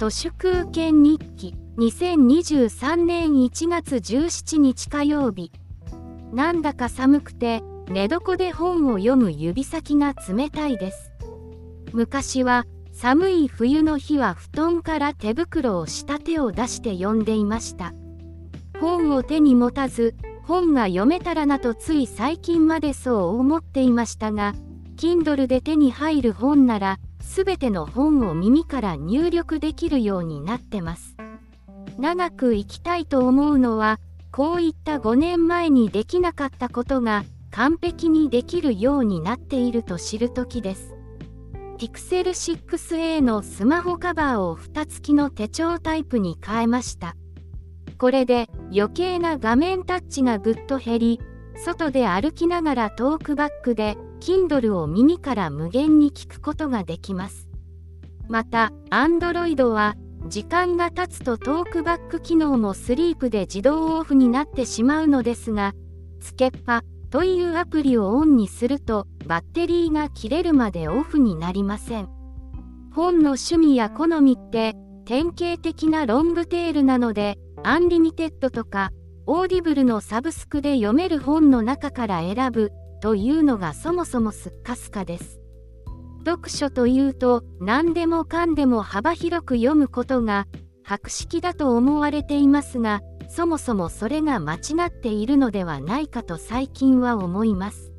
都市空権日記2023年1月17日火曜日。なんだか寒くて寝床で本を読む指先が冷たいです。昔は寒い冬の日は布団から手袋をした手を出して読んでいました。本を手に持たず本が読めたらなとつい最近までそう思っていましたが Kindle で手に入る本なら全ての本を耳から入力できるようになってます長く生きたいと思うのはこういった5年前にできなかったことが完璧にできるようになっていると知る時です Pixel 6a のスマホカバーを蓋付きの手帳タイプに変えました。これで余計な画面タッチがぐっと減り、外で歩きながらトークバックで Kindle を耳から無限に聞くことができます。また、Android は時間が経つと TalkBack 機能もスリープで自動オフになってしまうのですが、つけっぱというアプリをオンにするとバッテリーが切れるまでオフになりません。本の趣味や好みって典型的なロングテールなので Unlimited とか Audible のサブスクで読める本の中から選ぶというのがそもそもすっかすかです。読書というと何でもかんでも幅広く読むことが博識だと思われていますがそもそもそれが間違っているのではないかと最近は思います。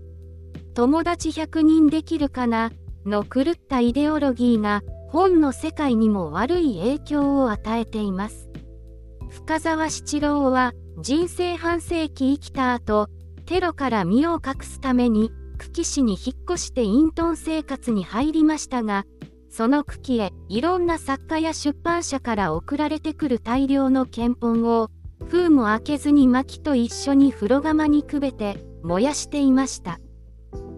友達100人できるかな？の狂ったイデオロギーが本の世界にも悪い影響を与えています。深沢七郎は人生半世紀生きた後、テロから身を隠すために久喜市に引っ越して隠遁生活に入りましたが、その久喜へいろんな作家や出版社から送られてくる大量の憲本を封も開けずに薪と一緒に風呂釜にくべて燃やしていました。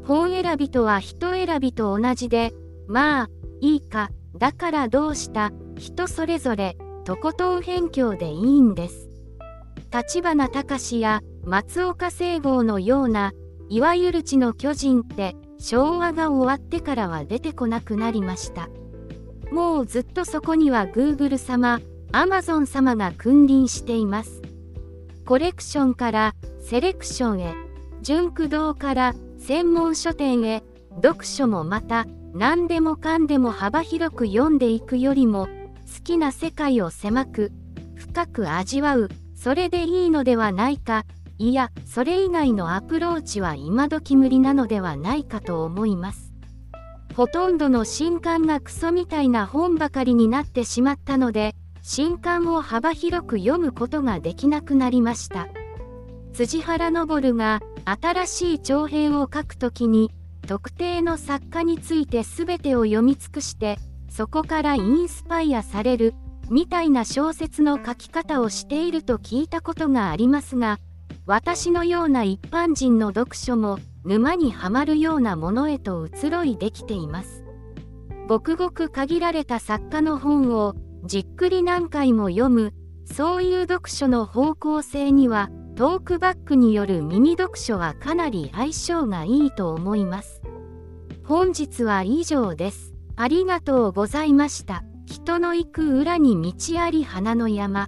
本選びとは人選びと同じでまあいいかだからどうした人それぞれとことん辺境でいいんです。立花隆や松岡聖剛のようないわゆる地の巨人って昭和が終わってからは出てこなくなりましたもうずっとそこには Google 様アマゾン様が君臨しています。コレクションからセレクションへ、純駆動から専門書店へ、読書もまた何でもかんでも幅広く読んでいくよりも、好きな世界を狭く、深く味わう、それでいいのではないか、いや、それ以外のアプローチは今時無理なのではないかと思います。ほとんどの新刊がクソみたいな本ばかりになってしまったので、新刊を幅広く読むことができなくなりました辻原昇が新しい長編を書くときに特定の作家について全てを読み尽くしてそこからインスパイアされるみたいな小説の書き方をしていると聞いたことがありますが私のような一般人の読書も沼にはまるようなものへと移ろいできています。ごくごく限られた作家の本をじっくり何回も読むそういう読書の方向性にはトークバックによる耳読書はかなり相性がいいと思います。本日は以上です。ありがとうございました。人の行く裏に道あり花の山。